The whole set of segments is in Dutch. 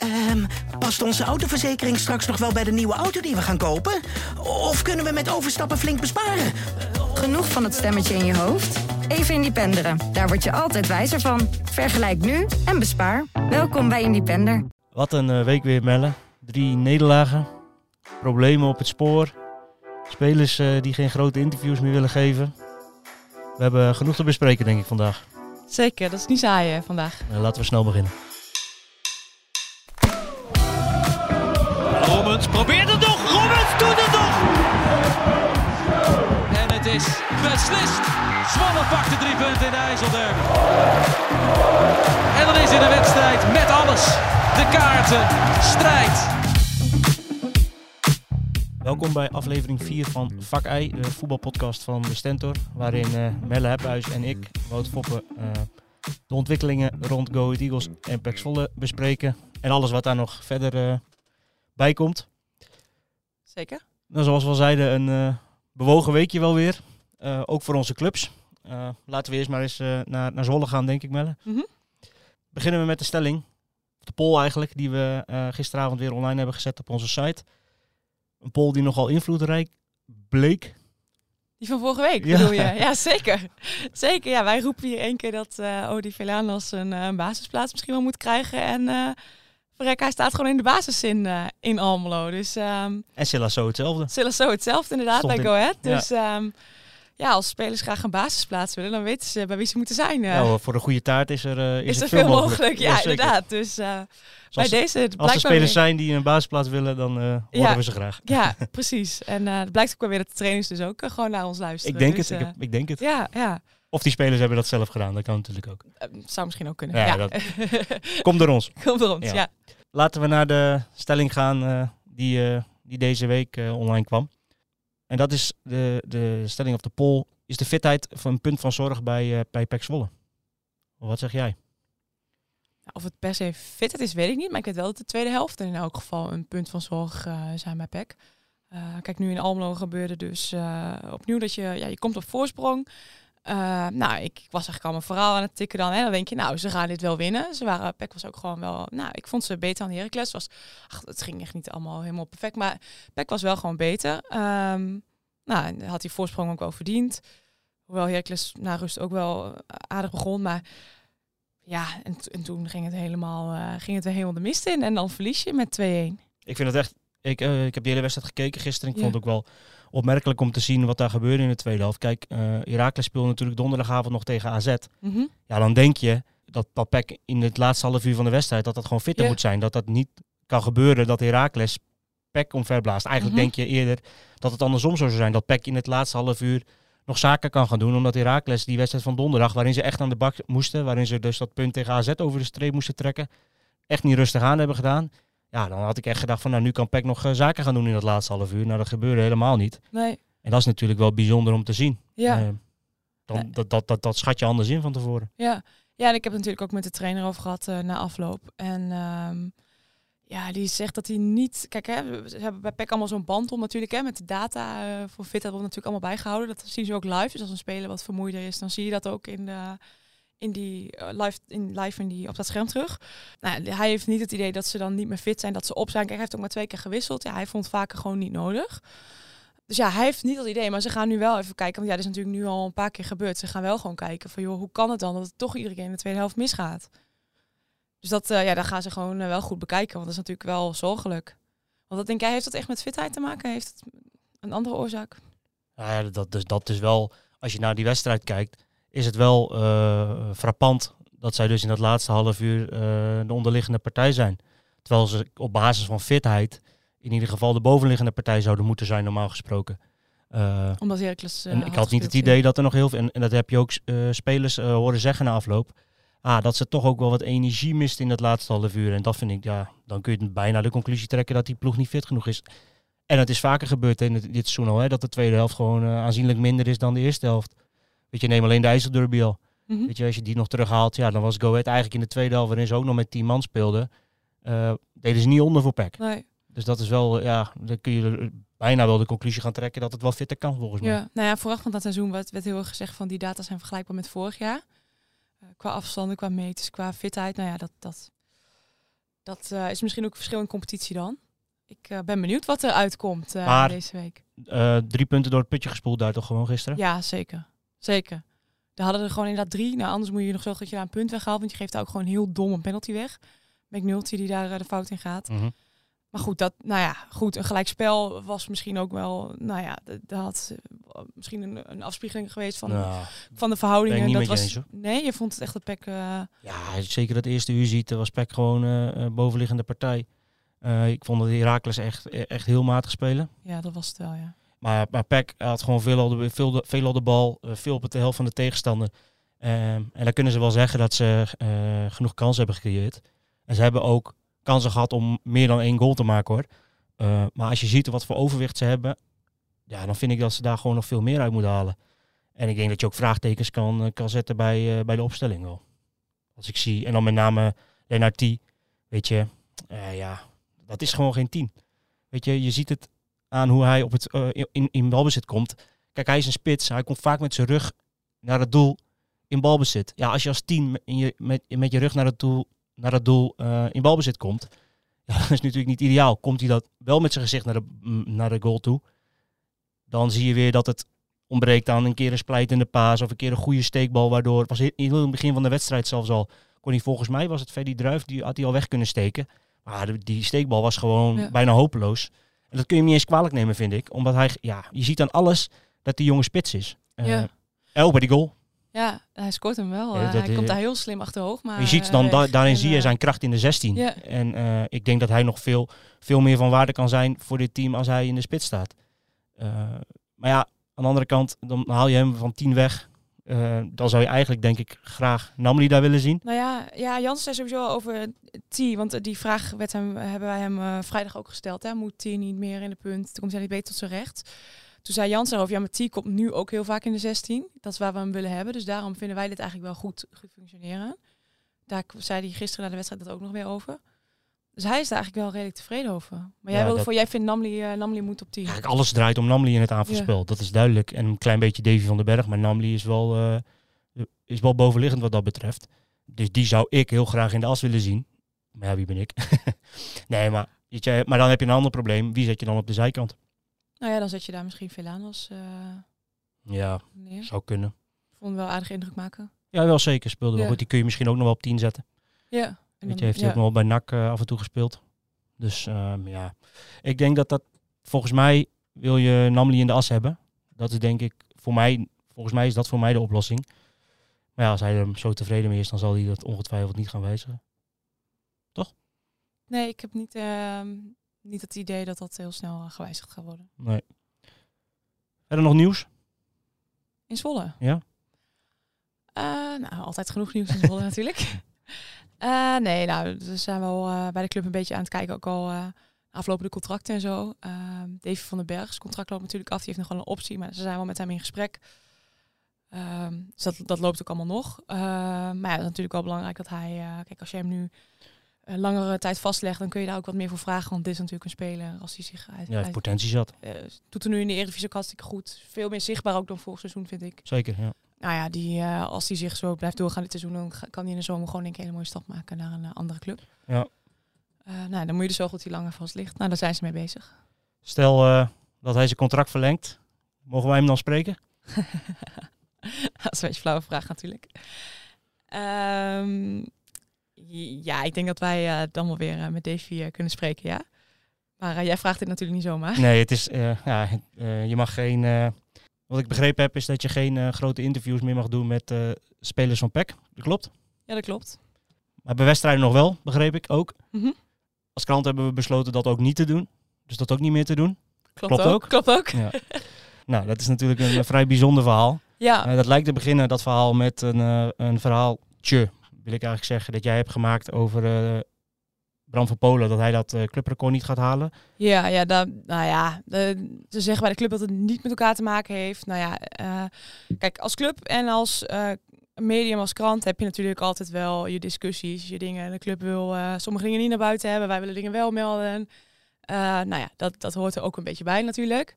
Ehm, past onze autoverzekering straks nog wel bij de nieuwe auto die we gaan kopen? Of kunnen we met overstappen flink besparen? Genoeg van het stemmetje in je hoofd? Even Independeren. Daar word je altijd wijzer van. Vergelijk nu en bespaar. Welkom bij Independer. Wat een eh, week weer, Melle. Drie nederlagen, problemen op het spoor, spelers eh, die geen grote interviews meer willen geven. We hebben genoeg te bespreken, denk ik, vandaag. Zeker, dat is niet saai hè, vandaag. Eh, laten we snel beginnen. Rommens probeert het nog. Rommens doet het nog. En het is beslist. Zwolle pakt de drie punten in de. En dan is in de wedstrijd met alles. De kaarten, strijd. Welkom bij aflevering 4 van Vak de voetbalpodcast van de Stentor. Waarin eh, Melle Hebhuis en ik, Wout Foppen, eh, de ontwikkelingen rond Go Ahead Eagles en Pax Volle bespreken. En alles wat daar nog verder eh, bij komt. Zeker. Nou, zoals we al zeiden, een eh, bewogen weekje wel weer. Eh, ook voor onze clubs. Eh, laten we eerst maar eens naar, naar Zwolle gaan, denk ik, Melle. Mhm. Beginnen we met de stelling. De poll eigenlijk, die we gisteravond weer online hebben gezet op onze site. Een poll die nogal invloedrijk bleek. Die van vorige week Ja. bedoel je? Ja, zeker. Zeker, ja. Wij roepen hier één keer dat Odi Velanos een basisplaats misschien wel moet krijgen. En verrek, hij staat gewoon in de basis in, eh, in Almelo. Dus ehm En hetzelfde. zullen zo hetzelfde inderdaad Stond bij in- Go Ahead. ja. Dus ehm, ja, als spelers graag een basisplaats willen, dan weten ze bij wie ze moeten zijn. eh. Nou, voor een goede taart is er, eh, is is er veel mogelijk. mogelijk? Ja, inderdaad. Dus eh, bij als, deze, het als er spelers weer- zijn die een basisplaats willen, dan eh horen Ja. we ze graag. Ja, precies. En eh, het blijkt ook wel weer dat de trainers dus ook eh, gewoon naar ons luisteren. Ik denk Dus, het, ik, eh, heb- ik denk het. Ja, ja. Of die spelers hebben dat zelf gedaan, dat kan natuurlijk ook. Eh, zou misschien ook kunnen. Ja, Ja, dat- Kom door ons. Komt door ons, Ja. ja. Laten we naar de stelling gaan eh, die, eh, die deze week online kwam. En dat is de, de stelling op de poll. Is de fitheid van een punt van zorg bij, bij PEC Zwolle? Wat zeg jij? Of het per se fitheid is, weet ik niet. Maar ik weet wel dat de tweede helft in elk geval een punt van zorg zijn bij. Eh, kijk, nu in Almelo gebeurde dus opnieuw dat je, ja, je komt op voorsprong. Eh, nou, ik, ik was eigenlijk al mijn verhaal aan het tikken dan. En dan denk je, nou, ze gaan dit wel winnen. Ze waren, PEC was ook gewoon wel, nou, ik vond ze beter dan Heracles. Was, ach, het ging echt niet allemaal helemaal perfect. Maar PEC was wel gewoon beter. Ehm, nou, en had die voorsprong ook wel verdiend. Hoewel Heracles na rust ook wel eh, aardig begon. Maar ja, en, toen ging het, helemaal, eh, ging het helemaal de mist in. En dan verlies je met 2-1. Ik vind het echt. Ik, ik heb die hele wedstrijd gekeken gisteren. Ik Ja. vond het ook wel opmerkelijk om te zien wat daar gebeurde in de tweede helft. Kijk, eh Heracles speelde natuurlijk donderdagavond nog tegen AZ. Mhm. Ja, dan denk je dat Papek in het laatste half uur van de wedstrijd dat dat gewoon fitter moet zijn. Dat dat niet kan gebeuren dat Heracles Pek omverblaast. Eigenlijk Mhm. denk je eerder dat het andersom zou zijn. Dat Pek in het laatste half uur nog zaken kan gaan doen. Omdat Heracles die wedstrijd van donderdag, waarin ze echt aan de bak moesten, waarin ze dus dat punt tegen AZ over de streep moesten trekken, echt niet rustig aan hebben gedaan. Ja, dan had ik echt gedacht van nou nu kan Pek nog eh, zaken gaan doen in dat laatste half uur. Nou, dat gebeurde helemaal niet. Nee, En dat is natuurlijk wel bijzonder om te zien. ja. Eh, dan, Nee. dat, dat, dat, dat schat je anders in van tevoren. Ja. ja, en ik heb natuurlijk ook met de trainer over gehad eh, na afloop. En ehm, ja, die zegt dat hij niet... Kijk, hè, ze hebben bij PEC allemaal zo'n band om natuurlijk. Hè, met de data voor fit wordt natuurlijk allemaal bijgehouden. Dat zien ze ook live. Dus als een speler wat vermoeider is, dan zie je dat ook in de... In die eh, live, in live in die, op dat scherm terug. Nou, hij heeft niet het idee dat ze dan niet meer fit zijn, dat ze op zijn. Kijk, hij heeft ook maar twee keer gewisseld. Ja, hij vond het vaker gewoon niet nodig. Dus ja, hij heeft niet dat idee, maar ze gaan nu wel even kijken. Want ja, dit is natuurlijk nu al een paar keer gebeurd. Ze gaan wel gewoon kijken van, joh, hoe kan het dan dat het toch iedere keer in de tweede helft misgaat? Dus dat, eh, ja, daar gaan ze gewoon eh, wel goed bekijken, want dat is natuurlijk wel zorgelijk. Want wat denk jij, heeft dat echt met fitheid te maken? Heeft het een andere oorzaak? Nou ja, dat, dus, dat is wel, als je naar die wedstrijd kijkt, is het wel eh, frappant dat zij dus in dat laatste half uur eh, de onderliggende partij zijn. Terwijl ze op basis van fitheid in ieder geval de bovenliggende partij zouden moeten zijn, normaal gesproken. Eh, Omdat Heracles... en ik had niet het idee dat er nog heel veel, en, en dat heb je ook spelers horen zeggen na afloop, ah, dat ze toch ook wel wat energie mist in dat laatste half uur. En dat vind ik, ja, dan kun je bijna de conclusie trekken dat die ploeg niet fit genoeg is. En het is vaker gebeurd in het, dit seizoen al, hè, dat de tweede helft gewoon aanzienlijk minder is dan de eerste helft. Weet je, neem alleen de IJsselderby al. Mhm. Weet je, als je die nog terughaalt, ja, dan was Go Ahead eigenlijk in de tweede helft, waarin ze ook nog met 10 man speelden, eh, deden ze niet onder voor PEC. Nee. Dus dat is wel, ja, dan kun je bijna wel de conclusie gaan trekken dat het wel fitter kan volgens mij. Ja, nou ja, vooraf van dat seizoen werd, werd heel erg gezegd van die data zijn vergelijkbaar met vorig jaar. Eh, qua afstanden, qua meters, qua fitheid. Nou ja, dat, dat, dat eh, is misschien ook een verschil in competitie dan. Ik ben benieuwd wat er uitkomt Maar- deze week. Drie punten door het putje gespoeld daar toch gewoon gisteren? Ja, zeker. Zeker. Daar hadden er gewoon inderdaad drie. Nou, anders moet je nog zorgen dat je daar een punt weghaalt. Want je geeft daar ook gewoon heel dom een penalty weg. McNulty die daar eh, de fout in gaat. Mhm. Maar goed, dat, nou ja, goed, een gelijkspel was misschien ook wel, nou ja, dat, dat had eh, misschien een, een afspiegeling geweest van, Nou, van de verhoudingen. niet dat was, eens, nee, je vond het echt dat Peck, eh, ja, zeker dat eerste uur ziet, was Peck gewoon bovenliggende partij. Ik vond dat Herakles echt, echt heel matig spelen. ja, dat was het wel, ja. Maar, maar Peck had gewoon veel, al de, veel, veel al de bal, eh, veel op de helft van de tegenstander. Ehm, en dan kunnen ze wel zeggen dat ze eh, genoeg kansen hebben gecreëerd. En ze hebben ook kansen gehad om meer dan één goal te maken hoor. Eh, maar als je ziet wat voor overwicht ze hebben, ja, dan vind ik dat ze daar gewoon nog veel meer uit moeten halen. En ik denk dat je ook vraagtekens kan, kan zetten bij, bij de opstelling wel. Als ik zie, en dan met name Lennart weet je, ja, dat is gewoon geen tien. Weet je, je ziet het aan hoe hij op het, eh, in, in balbezit komt. Kijk, hij is een spits. Hij komt vaak met zijn rug naar het doel in balbezit. Ja, als je als tien met je, met, met je rug naar het doel, naar het doel eh, in balbezit komt, ja, dat is natuurlijk niet ideaal. Komt hij dat wel met zijn gezicht naar de, mm, naar de goal toe, dan zie je weer dat het ontbreekt aan een keer een splijtende paas of een keer een goede steekbal, waardoor, het was in in het begin van de wedstrijd zelfs al, kon hij volgens mij, was het Freddy Druif, die had hij al weg kunnen steken. Maar die steekbal was gewoon Ja. bijna hopeloos. En dat kun je hem niet eens kwalijk nemen, vind ik. Omdat hij, ja, je ziet aan alles dat die jonge spits is. Eh Ja. bij die goal. Ja, hij scoort hem wel. Ja, eh, hij komt daar heel slim achterhoog. Maar, je ziet eh, dan, da- weg. daarin En, zie je eh, zijn kracht in de 16. Ja. En eh, ik denk dat hij nog veel, veel meer van waarde kan zijn voor dit team als hij in de spits staat. Eh, maar ja, aan de andere kant, dan haal je hem van 10 weg. Eh, dan zou je eigenlijk, denk ik, graag Namli daar willen zien. Nou ja, ja Jans zei sowieso over T. Want eh, die vraag werd hem, hebben wij hem eh, vrijdag ook gesteld. Hè? Moet T niet meer in de punt? Toen komt hij niet beter tot zijn recht. Toen zei Jans erover, ja, maar T komt nu ook heel vaak in de 16. Dat is waar we hem willen hebben. Dus daarom vinden wij dit eigenlijk wel goed, goed functioneren. Daar zei hij gisteren na de wedstrijd dat ook nog weer over. Dus hij is daar eigenlijk wel redelijk tevreden over. Maar jij, Ja, dat- voor, jij vindt Namli, eh, Namli moet op 10. Kijk, alles draait om Namli in het aanvalspel. Dat is duidelijk. En een klein beetje Davy van den Berg. Maar Namli is wel, eh, is wel bovenliggend wat dat betreft. Dus die zou ik heel graag in de as willen zien. Maar ja, wie ben ik? nee, maar, weet je, maar dan heb je een ander probleem. Wie zet je dan op de zijkant? Nou ja, dan zet je daar misschien Velanos eh Ja, neer. zou kunnen. Vond wel aardige indruk maken. Ja, wel zeker. Speelde wel goed. Die kun je misschien ook nog wel op 10 zetten. Ja. Weet je, heeft hij ja. ook nog bij NAC eh, af en toe gespeeld. Dus ehm, ja, ik denk dat dat volgens mij wil je Namli in de as hebben. Dat is denk ik voor mij, volgens mij is dat voor mij de oplossing. Maar ja, als hij er zo tevreden mee is, dan zal hij dat ongetwijfeld niet gaan wijzigen. Nee, ik heb niet, ehm, niet het idee dat dat heel snel eh, gewijzigd gaat worden. Nee. Verder nog nieuws? In Zwolle? Ja. Eh, nou, altijd genoeg nieuws in Zwolle natuurlijk. Eh, nee, nou, we zijn wel eh, bij de club een beetje aan het kijken. Ook al eh aflopende contracten en zo. Uh, Davy van den Berg, zijn contract loopt natuurlijk af. Die heeft nog wel een optie, maar ze zijn wel met hem in gesprek. Ehm, dus dat, dat loopt ook allemaal nog. Eh, maar ja, het is natuurlijk wel belangrijk dat hij... kijk, als je hem nu langere tijd vastlegt, dan kun je daar ook wat meer voor vragen. Want dit is natuurlijk een speler als hij zich uit, Ja, hij heeft uit- potentie zat. doet er nu in de Eredivisie ook hartstikke goed. Veel meer zichtbaar ook dan vorig seizoen, vind ik. Zeker, ja. Nou ja, die, eh, als hij zich zo blijft doorgaan dit seizoen, dan kan hij in de zomer gewoon een hele mooie stap maken naar een eh, andere club. Ja. Eh, nou, dan moet je dus zorgen dat hij langer vast ligt. Nou, daar zijn ze mee bezig. Stel dat hij zijn contract verlengt. Mogen wij hem dan spreken? dat is een beetje flauwe vraag natuurlijk. Ehm, ja, ik denk dat wij dan wel weer met Davy kunnen spreken, ja. Maar jij vraagt dit natuurlijk niet zomaar. Nee, het is, ja, je mag geen. Wat ik begrepen heb, is dat je geen eh, grote interviews meer mag doen met eh, spelers van PEC. Dat klopt. Ja, dat klopt. Maar bij wedstrijden nog wel, begreep ik ook. Mhm. Als krant hebben we besloten dat ook niet te doen. Dus dat ook niet meer te doen. Klopt, Klopt ook. Klopt ook. Ja. nou, dat is natuurlijk een, eh, vrij bijzonder verhaal. Ja, dat lijkt te beginnen, dat verhaal, met een, een verhaaltje, wil ik eigenlijk zeggen, dat jij hebt gemaakt over Bram van Polen. Dat hij dat eh, clubrecord niet gaat halen. Ja, ja, dan, nou ja, de, ze zeggen bij de club dat het niet met elkaar te maken heeft. Nou ja, eh, kijk, als club en als eh, medium, als krant heb je natuurlijk altijd wel je discussies, je dingen. De club wil eh, sommige dingen niet naar buiten hebben, wij willen dingen wel melden. Eh, nou ja, dat, dat hoort er ook een beetje bij natuurlijk.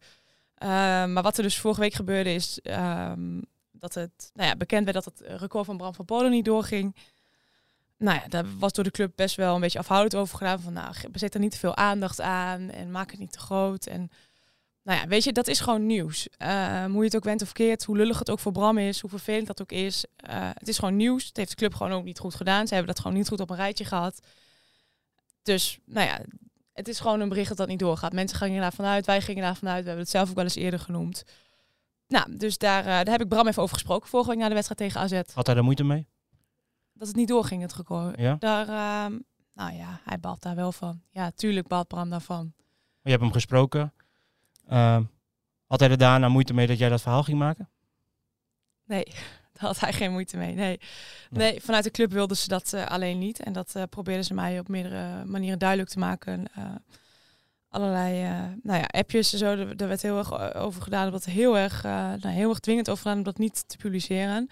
Eh, maar wat er dus vorige week gebeurde is ehm, dat het nou ja, bekend werd dat het record van Bram van Polen niet doorging. Nou ja, daar was door de club best wel een beetje afhoudend over gedaan. Van nou, ge- zet er niet te veel aandacht aan en maak het niet te groot. En nou ja, weet je, dat is gewoon nieuws. Eh, hoe je het ook went of keert, hoe lullig het ook voor Bram is, hoe vervelend dat ook is. Eh, het is gewoon nieuws. Het heeft de club gewoon ook niet goed gedaan. Ze hebben dat gewoon niet goed op een rijtje gehad. Dus, nou ja, het is gewoon een bericht dat dat niet doorgaat. Mensen gingen daar vanuit, wij gingen daar vanuit. We hebben het zelf ook wel eens eerder genoemd. Nou, dus daar, eh, daar heb ik Bram even over gesproken vorige week na de wedstrijd tegen AZ. Had hij er moeite mee? Dat het niet doorging, het record. Ja? Daar, ehm, nou ja, hij baalt daar wel van. Ja, tuurlijk baalt Bram daarvan. Je hebt hem gesproken. Ehm, had hij er daarna moeite mee dat jij dat verhaal ging maken? Nee, daar had hij geen moeite mee. Nee, nee vanuit de club wilden ze dat eh, alleen niet. En dat eh, probeerden ze mij op meerdere manieren duidelijk te maken. Allerlei eh, nou ja, appjes en zo, daar, werd heel erg over gedaan. Dat heel erg, eh, nou, heel erg dwingend over gedaan om dat niet te publiceren. Nou,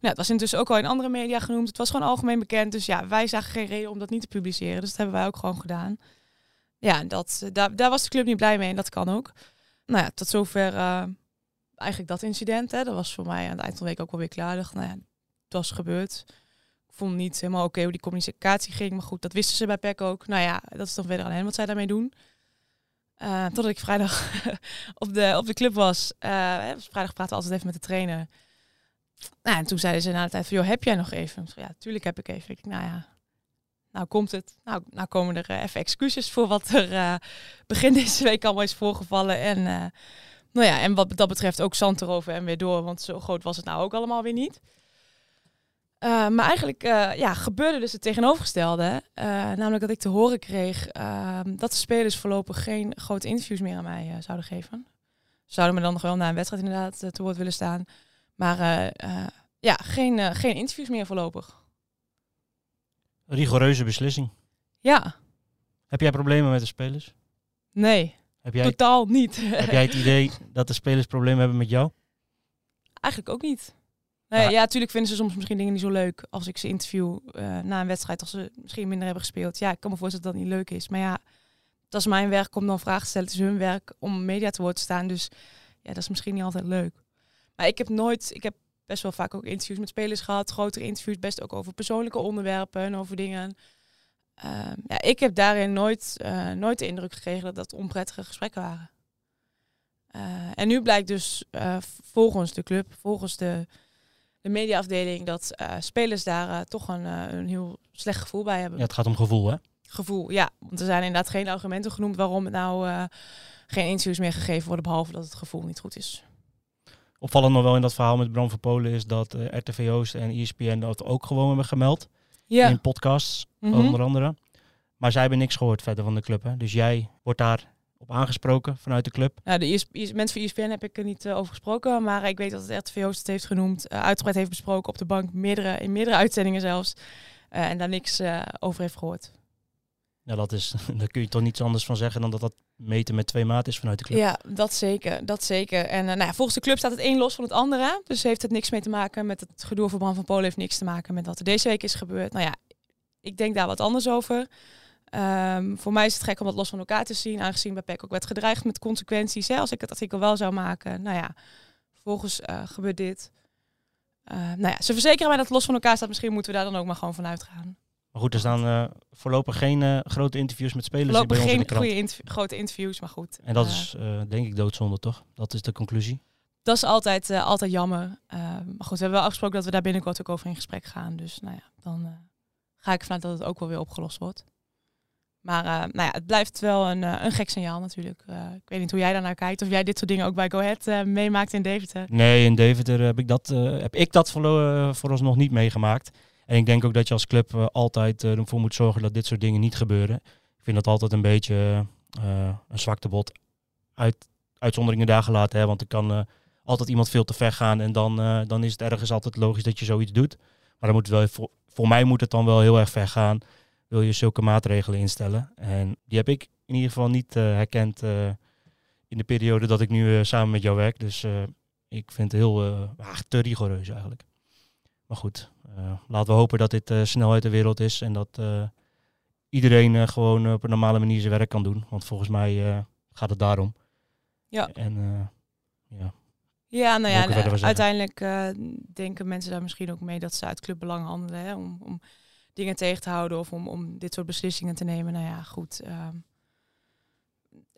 het was intussen ook al in andere media genoemd. Het was gewoon algemeen bekend. Dus ja, wij zagen geen reden om dat niet te publiceren. Dus dat hebben wij ook gewoon gedaan. Ja, dat, eh, daar, daar was de club niet blij mee en dat kan ook. Nou ja, tot zover eigenlijk dat incident. Hè. Dat was voor mij aan het eind van de week ook wel weer klaar. Dacht, nou ja, het was gebeurd. Ik vond niet helemaal oké hoe die communicatie ging. Maar goed, dat wisten ze bij PEC ook. Nou ja, dat is dan verder aan wat zij daarmee doen. Eh, totdat ik vrijdag op, de, op de club was. Eh, dus vrijdag praten we altijd even met de trainer. Nou, en toen zeiden ze na de tijd van, joh, heb jij nog even? Ik ja, tuurlijk heb ik even. Ik nou ja, nou komt het. Nou, nou komen er eh, even excuses voor wat er begin deze week allemaal is voorgevallen. En nou ja, en wat dat betreft ook zand erover en weer door. Want zo groot was het nou ook allemaal weer niet. Eh, maar eigenlijk eh, ja, gebeurde dus het tegenovergestelde. Eh, namelijk dat ik te horen kreeg ehm, dat de spelers voorlopig geen grote interviews meer aan mij zouden geven. Zouden me dan nog wel na een wedstrijd inderdaad te woord willen staan. Maar ja, geen, geen interviews meer voorlopig. Rigoureuze beslissing. Ja, Heb jij problemen met de spelers? nee, Heb jij, totaal niet. heb jij het idee dat de spelers problemen hebben met jou? Eigenlijk ook niet. Nee, ja, natuurlijk vinden ze soms misschien dingen niet zo leuk als ik ze interview eh, na een wedstrijd, als ze misschien minder hebben gespeeld. Ja, ik kan me voorstellen dat dat niet leuk is. Maar ja, dat is mijn werk om dan vragen te stellen. Het is hun werk om media te woord te staan. Dus ja, dat is misschien niet altijd leuk. Maar ik heb nooit, ik heb best wel vaak ook interviews met spelers gehad, grotere interviews, best ook over persoonlijke onderwerpen en over dingen. Ehm, ja, ik heb daarin nooit, eh, nooit de indruk gekregen dat dat onprettige gesprekken waren. Eh, en nu blijkt dus volgens de club, volgens de, de mediaafdeling, dat eh, spelers daar eh, toch een, eh, een heel slecht gevoel bij hebben. Ja, het gaat om gevoel, hè? Gevoel, ja. Want er zijn inderdaad geen argumenten genoemd waarom het nou geen interviews meer gegeven worden, behalve dat het gevoel niet goed is. Opvallend nog wel in dat verhaal met Bram van Polen is dat RTV Oost en ESPN dat ook gewoon hebben gemeld. Ja. In podcasts, Mhm. onder andere. Maar zij hebben niks gehoord verder van de club, hè? Dus jij wordt daar op aangesproken vanuit de club. Nou, de IS, IS mensen van ESPN heb ik er niet eh, over gesproken, maar ik weet dat het RTV Oost het heeft genoemd, eh, uitgebreid heeft besproken op de bank, meerdere, in meerdere uitzendingen zelfs, eh, en daar niks over heeft gehoord. Ja, dat is, daar kun je toch niets anders van zeggen dan dat dat meten met twee maat is vanuit de club. Ja, dat zeker, dat zeker. En nou ja, volgens de club staat het een los van het andere, dus heeft het niks mee te maken met het gedoe voor Bram van Polen, heeft niks te maken met wat er deze week is gebeurd. Nou ja, ik denk daar wat anders over. Ehm, voor mij is het gek om dat los van elkaar te zien, aangezien bij PEC ook werd gedreigd met consequenties. Hè, als ik het artikel wel zou maken, nou ja, vervolgens eh, gebeurt dit. Eh, nou ja, ze verzekeren mij dat het los van elkaar staat. Misschien moeten we daar dan ook maar gewoon van uitgaan. Maar goed, er staan eh, voorlopig geen eh, grote interviews met spelers bij Voorlopig ons in de geen goede interv- grote interviews, maar goed. En dat is denk ik doodzonde, toch? Dat is de conclusie. Dat is altijd, altijd jammer. Eh, maar goed, we hebben wel afgesproken dat we daar binnenkort ook over in gesprek gaan. Dus nou ja, dan ga ik vanuit dat het ook wel weer opgelost wordt. Maar eh, nou ja, het blijft wel een, eh, een gek signaal natuurlijk. Eh, ik weet niet hoe jij daarnaar kijkt. Of jij dit soort dingen ook bij Go Ahead meemaakt in Deventer. Nee, in Deventer heb ik dat, heb ik dat eh, vooralsnog niet meegemaakt. En ik denk ook dat je als club altijd ervoor moet zorgen dat dit soort dingen niet gebeuren. Ik vind dat altijd een beetje een zwaktebod uit, uitzonderingen daar gelaten. Hè? Want er kan altijd iemand veel te ver gaan en dan, dan is het ergens altijd logisch dat je zoiets doet. Maar dan moet wel, voor, voor mij moet het dan wel heel erg ver gaan. Wil je zulke maatregelen instellen. En die heb ik in ieder geval niet eh, herkend eh, in de periode dat ik nu eh, samen met jou werk. Dus ik vind het heel ah, te rigoureus eigenlijk. Maar goed, laten we hopen dat dit snel uit de wereld is en dat iedereen gewoon op een normale manier zijn werk kan doen. Want volgens mij gaat het daarom. Ja. En ja, Ja, nou ja, en uiteindelijk denken mensen daar misschien ook mee dat ze uit clubbelang handelen. Hè, om, om dingen tegen te houden of om, om dit soort beslissingen te nemen. Nou ja, goed. ehm.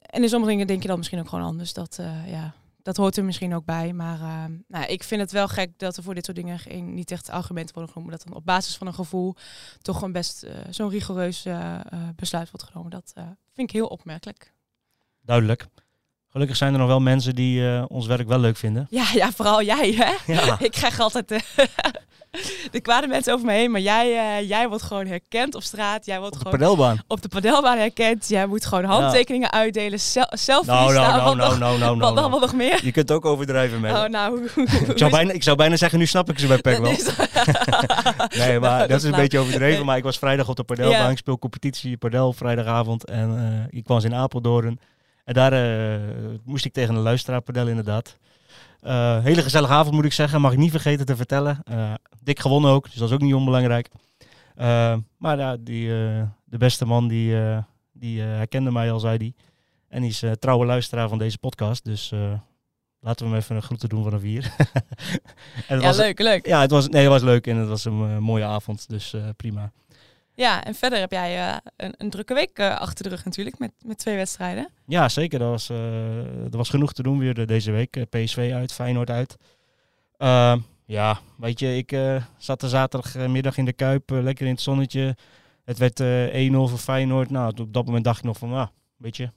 en in sommige dingen denk je dan misschien ook gewoon anders. Dat, eh, ja, dat hoort er misschien ook bij. Maar ehm, nou, ik vind het wel gek dat er voor dit soort dingen geen, niet echt argumenten worden genomen. Dat dan op basis van een gevoel toch gewoon best eh, zo'n rigoureus eh, besluit wordt genomen. Dat vind ik heel opmerkelijk. Duidelijk. Gelukkig zijn er nog wel mensen die ons werk wel leuk vinden. Ja, ja vooral jij hè. Ja. Ik krijg altijd de, de kwade mensen over me heen. Maar jij, eh, jij wordt gewoon herkend op straat. Jij wordt Op de gewoon padelbaan. op de padelbaan herkend. Jij moet gewoon handtekeningen uitdelen. Selfies Nou, nou, staan. nou, wat nou, nog, nou, nou, wat nou. nog, meer? Je kunt ook overdrijven met. Oh, nou. ik, zou bijna, ik zou bijna zeggen, nu snap ik ze bij PEC wel. Nee, maar dat is een Nou, beetje overdreven. nee. Maar ik was vrijdag op de padelbaan. Ja. Ik speel competitie padel vrijdagavond. En eh, ik was in Apeldoorn. En daar eh, moest ik tegen een luisteraar padel inderdaad. Eh, hele gezellige avond moet ik zeggen. Mag ik niet vergeten te vertellen. Eh, dik gewonnen ook. Dus dat is ook niet onbelangrijk. Eh, maar ja, die, de beste man die, die herkende mij al, zei hij. En die is trouwe luisteraar van deze podcast. Dus laten we hem even een groeten doen vanaf hier. en Ja, was, leuk, leuk. ja, het was, nee, het was leuk en het was een mooie avond, dus prima. Ja, en verder heb jij eh, een, een drukke week eh, achter de rug natuurlijk. Met, met twee wedstrijden. Ja, zeker. Er was, eh, er was genoeg te doen weer deze week. PSV uit, Feyenoord uit. Ehm, ja, weet je, ik zat er zaterdagmiddag in de Kuip, lekker in het zonnetje. Het werd eh 1-0 voor Feyenoord. Nou, op dat moment dacht ik nog van, ah, weet je,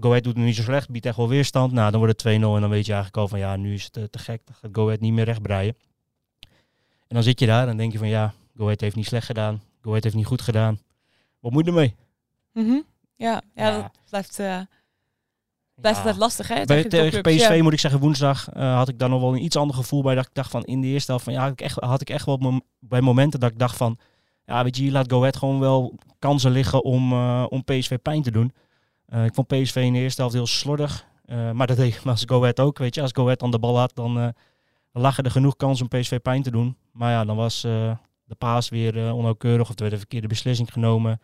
Go Ahead doet het niet zo slecht, biedt echt wel weerstand. Nou, dan wordt het 2-0 en dan weet je eigenlijk al van, ja, nu is het te gek. Dan gaat Go Ahead niet meer rechtbreien. En dan zit je daar en denk je van, ja, Go Ahead heeft niet slecht gedaan. Go Ahead heeft niet goed gedaan. Wat moet je ermee? Mhm. ja, ja, Ja. dat blijft, eh, blijft Ja. lastig hè? Bij, tegen PSV ja. moet ik zeggen, woensdag eh, had ik dan nog wel een iets ander gevoel bij. Dat ik dacht van in de eerste helft van ja, had ik echt, had ik echt wel mom- bij momenten dat ik dacht van ja, weet je, laat Go Ahead gewoon wel kansen liggen om, eh, om PSV pijn te doen. Ik vond PSV in de eerste helft heel slordig. Maar dat deed als Go Ahead ook. Weet je, als Go Ahead dan de bal had, dan, lagen er genoeg kansen om PSV pijn te doen. Maar ja, dan was de paas weer eh, onnauwkeurig of er werd een verkeerde beslissing genomen.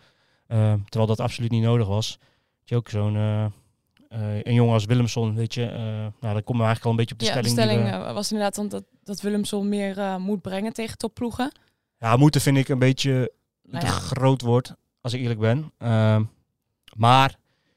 Eh, terwijl dat absoluut niet nodig was. Je ook zo'n eh, een jongen als Willemson, weet je, nou, dan komen we eigenlijk al een beetje op de ja, de stelling. die stelling we- eh, was inderdaad dan dat, dat Willemson meer moet brengen tegen topploegen. ja, moeten vind ik een beetje Nou te groot woord, als ik eerlijk ben. Ehm, maar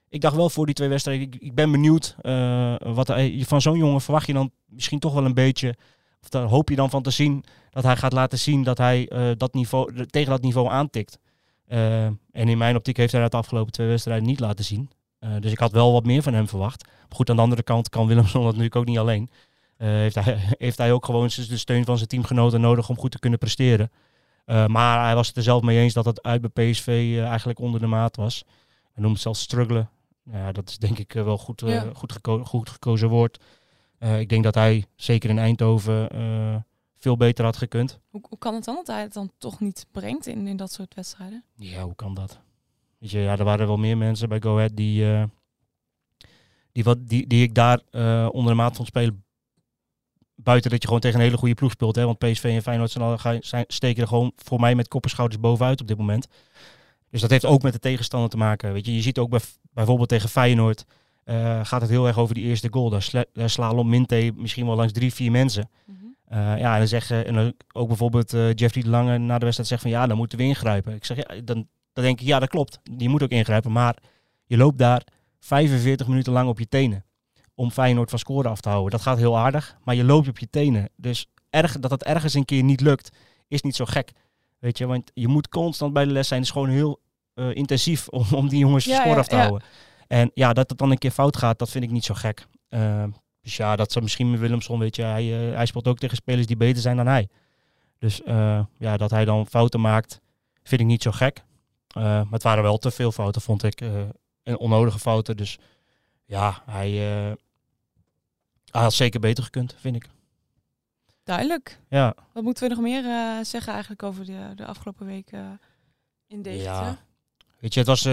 ik dacht wel voor die twee wedstrijden, ik, ik ben benieuwd eh, wat van zo'n jongen verwacht je dan misschien toch wel een beetje, of daar hoop je dan van te zien dat hij gaat laten zien dat hij eh, dat niveau, tegen dat niveau aantikt. Eh, en in mijn optiek heeft hij dat de afgelopen twee wedstrijden niet laten zien. Eh, dus ik had wel wat meer van hem verwacht. Maar goed, aan de andere kant kan Willemson dat natuurlijk ook niet alleen. Heeft, hij, heeft hij ook gewoon de steun van zijn teamgenoten nodig om goed te kunnen presteren. Maar hij was het er zelf mee eens dat het uit bij PSV eigenlijk onder de maat was. Hij noemt het zelfs struggelen. Nou ja, dat is denk ik wel goed, Ja. goed, geko- goed gekozen woord. Ik denk dat hij zeker in Eindhoven veel beter had gekund. Hoe, hoe kan het dan dat hij het dan toch niet brengt in, in dat soort wedstrijden? Ja, hoe kan dat? Weet je, ja, er waren wel meer mensen bij Go Ahead die, eh, die, wat, die, die ik daar eh, onder de maat vond spelen. Buiten dat je gewoon tegen een hele goede ploeg speelt. Hè? Want PSV en Feyenoord zijn, al- gaan- zijn, steken er gewoon voor mij met kop en schouders bovenuit op dit moment. Dus dat heeft ook met de tegenstander te maken. Weet je, je ziet ook bij, bijvoorbeeld tegen Feyenoord eh, gaat het heel erg over die eerste goal. Daar, sla, daar slaan Minte misschien wel langs drie, vier mensen. Eh, ja, en dan zeggen en ook bijvoorbeeld eh, Jeffrey de Lange na de wedstrijd zegt van ja, dan moeten we ingrijpen. Ik zeg ja, dan, dan denk ik ja, dat klopt. Je moet ook ingrijpen, maar je loopt daar 45 minuten lang op je tenen om Feyenoord van scoren af te houden. Dat gaat heel aardig, maar je loopt op je tenen. Dus erg, dat het ergens een keer niet lukt, is niet zo gek. Weet je, want je moet constant bij de les zijn. Het is gewoon heel eh, intensief om, om die jongens Ja, score ja, af te ja. houden. En ja, dat het dan een keer fout gaat, dat vind ik niet zo gek. Eh, dus ja, dat zou misschien met Willemson, weet je, hij, eh, hij speelt ook tegen spelers die beter zijn dan hij. Dus eh, ja, dat hij dan fouten maakt, vind ik niet zo gek. Eh, maar het waren wel te veel fouten, vond ik. eh, en onnodige fouten. Dus ja, hij, hij had zeker beter gekund, vind ik. Duidelijk. Ja, Wat moeten we nog meer zeggen eigenlijk over de, de afgelopen week eh, in Deventer? Ja. weet je, het was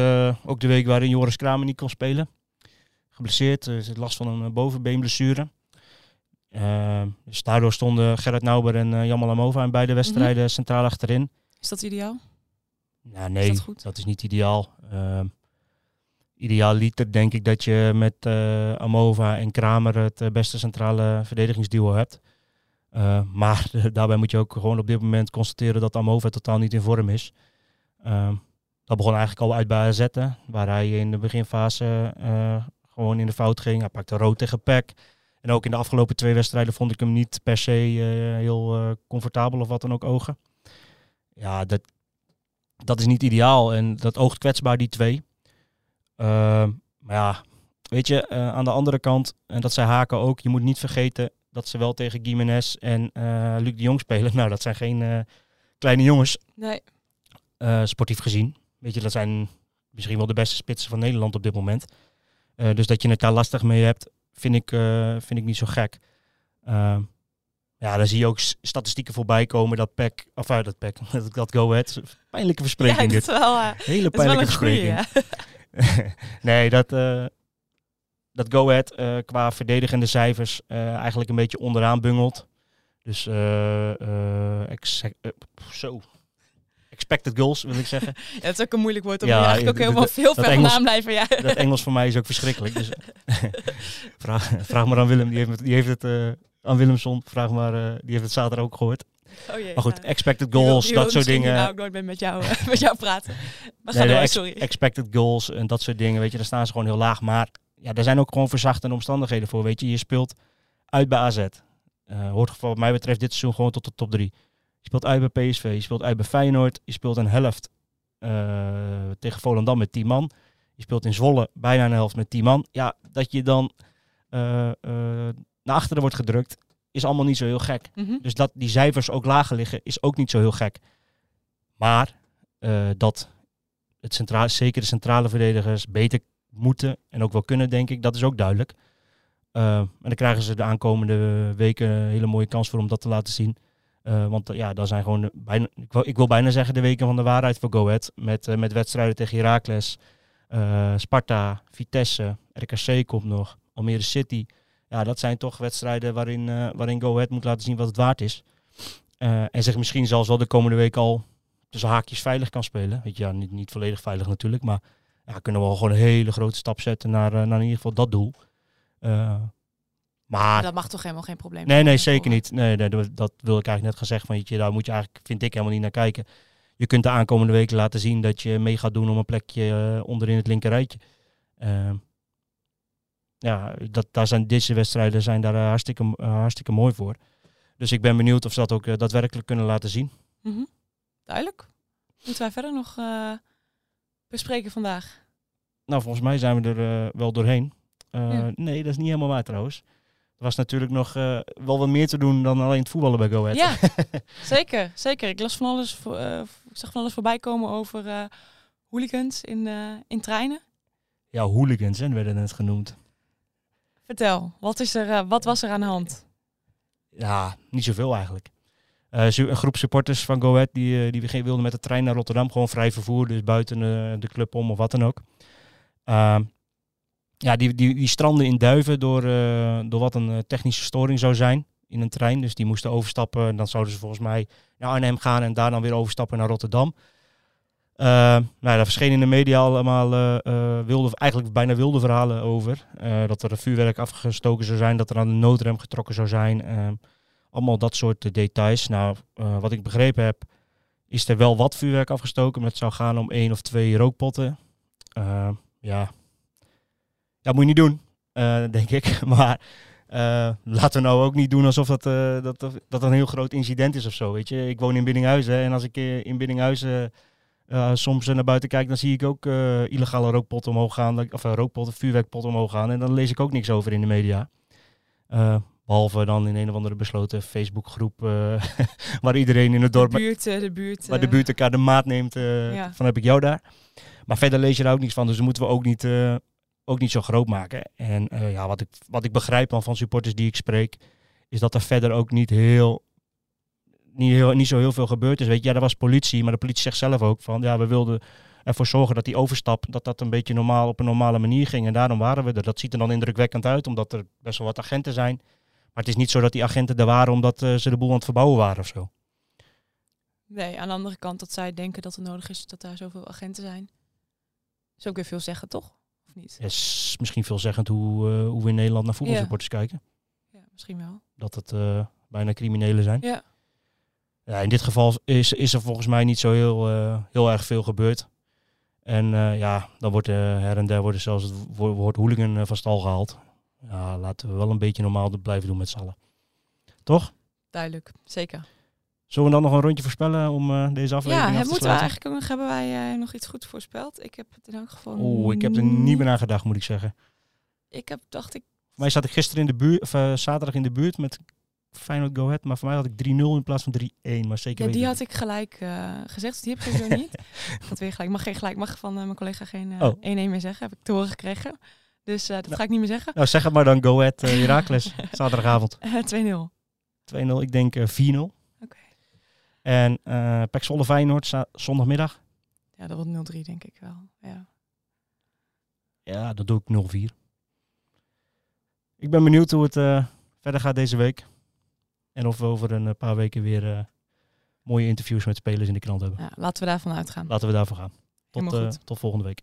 ook de week waarin Joris Kramer niet kon spelen. Geblesseerd, uh, last van een eh, bovenbeenblessure. Eh, dus daardoor stonden Gerrit Nauber en uh, Jamal Amova in beide wedstrijden centraal achterin. Is dat ideaal? Nou, nee, dat is niet ideaal. Ehm ideaal liter denk ik dat je met eh, Amova en Kramer het eh, beste centrale verdedigingsduo hebt. Uh, maar daarbij moet je ook gewoon op dit moment constateren dat Amova totaal niet in vorm is. Uh, dat begon eigenlijk al uit bij AZ, waar hij in de beginfase uh, gewoon in de fout ging. Hij pakte rood tegen Peck. En ook in de afgelopen twee wedstrijden vond ik hem niet per se heel comfortabel of wat dan ook ogen. Ja, dat, dat is niet ideaal en dat oogt kwetsbaar, die twee. Ehm, maar ja, weet je, aan de andere kant, en dat zei Haken ook, je moet niet vergeten, dat ze wel tegen Gimenez en Luc de Jong spelen. Nou, dat zijn geen kleine jongens. Nee. Sportief gezien. Weet je, dat zijn misschien wel de beste spitsen van Nederland op dit moment. Dus dat je het daar lastig mee hebt, vind ik, vind ik niet zo gek. Ehm, ja, dan zie je ook statistieken voorbij komen dat PEC, of uit dat PEC, dat, dat Go Ahead, pijnlijke verspreking ja, dit. Wel, Hele pijnlijke verspreking. Ja. nee, dat, dat Go Ahead qua verdedigende cijfers eigenlijk een beetje onderaan bungelt. Dus uh, ex zo. Expected goals, wil ik zeggen. ja, dat is ook een moeilijk woord om ja, eigenlijk ook helemaal veel ver vandaan blijven. Ja. Dat Engels voor mij is ook verschrikkelijk. Dus vraag, vraag maar aan Willem, die heeft het, die heeft het aan Willemson, vraag maar, die heeft het zaterdag ook gehoord. Oh jee, maar goed, expected goals, wil, dat soort dingen. Nou, ik nooit ben met jou, met jou praten. Maar nee, door, ex sorry. Expected goals en dat soort dingen, weet je, daar staan ze gewoon heel laag. Maar ja, daar zijn ook gewoon verzachtende omstandigheden voor. Weet je, je speelt uit bij AZ. Hoort wat mij betreft dit seizoen gewoon tot de top 3. Je speelt uit bij PSV, je speelt uit bij Feyenoord, je speelt een helft uh, tegen Volendam met 10 man. Je speelt in Zwolle bijna een helft met 10 man. Ja, dat je dan uh, naar achteren wordt gedrukt, is allemaal niet zo heel gek. Mm -hmm. Dus dat die cijfers ook lager liggen, is ook niet zo heel gek. Maar dat het centraal, zeker de centrale verdedigers beter moeten en ook wel kunnen, denk ik. Dat is ook duidelijk. En dan krijgen ze de aankomende weken een hele mooie kans voor om dat te laten zien. Uh, want uh, ja, dat zijn gewoon bijna, ik wil, bijna zeggen de weken van de waarheid voor Go Ahead. Met, met wedstrijden tegen Heracles, Sparta, Vitesse, RKC komt nog, Almere City. Ja, dat zijn toch wedstrijden waarin, waarin Go Ahead moet laten zien wat het waard is. en zich misschien zelfs wel de komende week al tussen haakjes veilig kan spelen. Weet je, ja, niet, niet volledig veilig natuurlijk, maar ja, kunnen we wel gewoon een hele grote stap zetten naar, naar in ieder geval dat doel. Uh, maar dat mag toch helemaal geen probleem Nee, nee, zeker niet. Nee, nee, dat wil ik eigenlijk net gaan zeggen. Van, je, daar moet je eigenlijk, vind ik, helemaal niet naar kijken. Je kunt de aankomende weken laten zien dat je mee gaat doen om een plekje uh, onderin het linkerrijtje. ja, dat, daar zijn deze wedstrijden zijn daar hartstikke, hartstikke mooi voor. Dus ik ben benieuwd of ze dat ook daadwerkelijk kunnen laten zien. Mm -hmm. Duidelijk. Moeten wij verder nog bespreken vandaag? Nou, volgens mij zijn we er uh, wel doorheen. Uh, ja. Nee, dat is niet helemaal waar trouwens. Er was natuurlijk nog uh, wel wat meer te doen dan alleen het voetballen bij Go Ahead. Ja, zeker, zeker. Ik las van alles, voor, ik zag van alles voorbij komen over hooligans in, in treinen. Ja, hooligans hè, werden het genoemd. Vertel, wat, is er, wat was er aan de hand? Ja, niet zoveel eigenlijk. Een groep supporters van Go Ahead die, die wilden met de trein naar Rotterdam. Gewoon vrij vervoer, dus buiten de club om of wat dan ook. Uh, ja, die, die, die stranden in Duiven door, uh, door wat een technische storing zou zijn in een trein. Dus die moesten overstappen. En dan zouden ze volgens mij naar Arnhem gaan en daar dan weer overstappen naar Rotterdam. nou, daar verschenen in de media allemaal wilde, eigenlijk bijna wilde verhalen over. dat er vuurwerk afgestoken zou zijn, dat er aan de noodrem getrokken zou zijn. Allemaal dat soort details. Nou, uh, wat ik begrepen heb, is er wel wat vuurwerk afgestoken. Maar het zou gaan om één of twee rookpotten. Uh, ja. Ja, moet je niet doen, uh, denk ik. Maar laten we nou ook niet doen alsof dat, dat, dat een heel groot incident is of zo. Weet je, ik woon in Biddinghuizen. En als ik in Biddinghuizen soms naar buiten kijk, dan zie ik ook illegale rookpotten omhoog gaan. Of rookpotten, vuurwerkpotten omhoog gaan. En dan lees ik ook niks over in de media. Behalve dan in een of andere besloten Facebookgroep uh, waar iedereen in het dorp... De buurt, de buurt. Waar de buurt elkaar de maat neemt, uh, ja. van heb ik jou daar. Maar verder lees je daar ook niets van, dus dat moeten we ook niet, uh, ook niet zo groot maken. En ja, wat ik, wat ik begrijp dan van supporters die ik spreek, is dat er verder ook niet heel, niet, heel, niet zo heel veel gebeurd is. Weet je, ja, er was politie, maar de politie zegt zelf ook van, ja, we wilden ervoor zorgen dat die overstap, dat dat een beetje normaal op een normale manier ging. En daarom waren we er. Dat ziet er dan indrukwekkend uit, omdat er best wel wat agenten zijn. Maar het is niet zo dat die agenten er waren omdat uh, ze de boel aan het verbouwen waren of zo. Nee, aan de andere kant dat zij denken dat het nodig is dat daar zoveel agenten zijn. Is ook weer veel zeggen, toch? Of niet? Ja, is misschien veelzeggend hoe, uh, hoe we in Nederland naar voetbalsupporters ja. kijken. Ja, misschien wel. Dat het uh, bijna criminelen zijn. Ja. Ja, in dit geval is, is er volgens mij niet zo heel, eh, heel erg veel gebeurd. En eh, ja, dan wordt her en der wordt zelfs het wo- woord hooligan eh, van stal gehaald. Ja, laten we wel een beetje normaal blijven doen met z'n allen. Toch? Duidelijk, zeker. Zullen we dan nog een rondje voorspellen om eh, deze aflevering Ja, af te moeten we eigenlijk ook nog, hebben wij eh, nog iets goed voorspeld? Ik heb het in elk geval Oeh, ik heb er niet meer naar gedacht, moet ik zeggen. Ik heb, dacht ik, Voor mij zat ik gisteren in de buurt, of eh, zaterdag in de buurt met Feyenoord Go Ahead. Maar voor mij had ik 3-0 in plaats van 3-1. Maar zeker ja, die had ik gelijk gezegd, dus die heb ik sowieso niet. Ik had weer gelijk, mag geen gelijk, mag van mijn collega geen eh, 1-1 Oh. meer zeggen, heb ik te horen gekregen. Dus dat ga ik niet meer zeggen. Nou, zeg het maar dan, Go Ahead uh, Heracles, zaterdagavond. Eh, 2-0. 2-0, ik denk eh 4-0. En eh Pek Zwolle Feyenoord, zondagmiddag. Ja, dat wordt 0-3 denk ik wel. Ja. Ja, dat doe ik 0-4. Ik ben benieuwd hoe het eh, verder gaat deze week. En of we over een eh, paar weken weer mooie interviews met spelers in de krant hebben. ja, laten we daarvan uitgaan. Laten we daarvoor gaan. Tot, tot volgende week.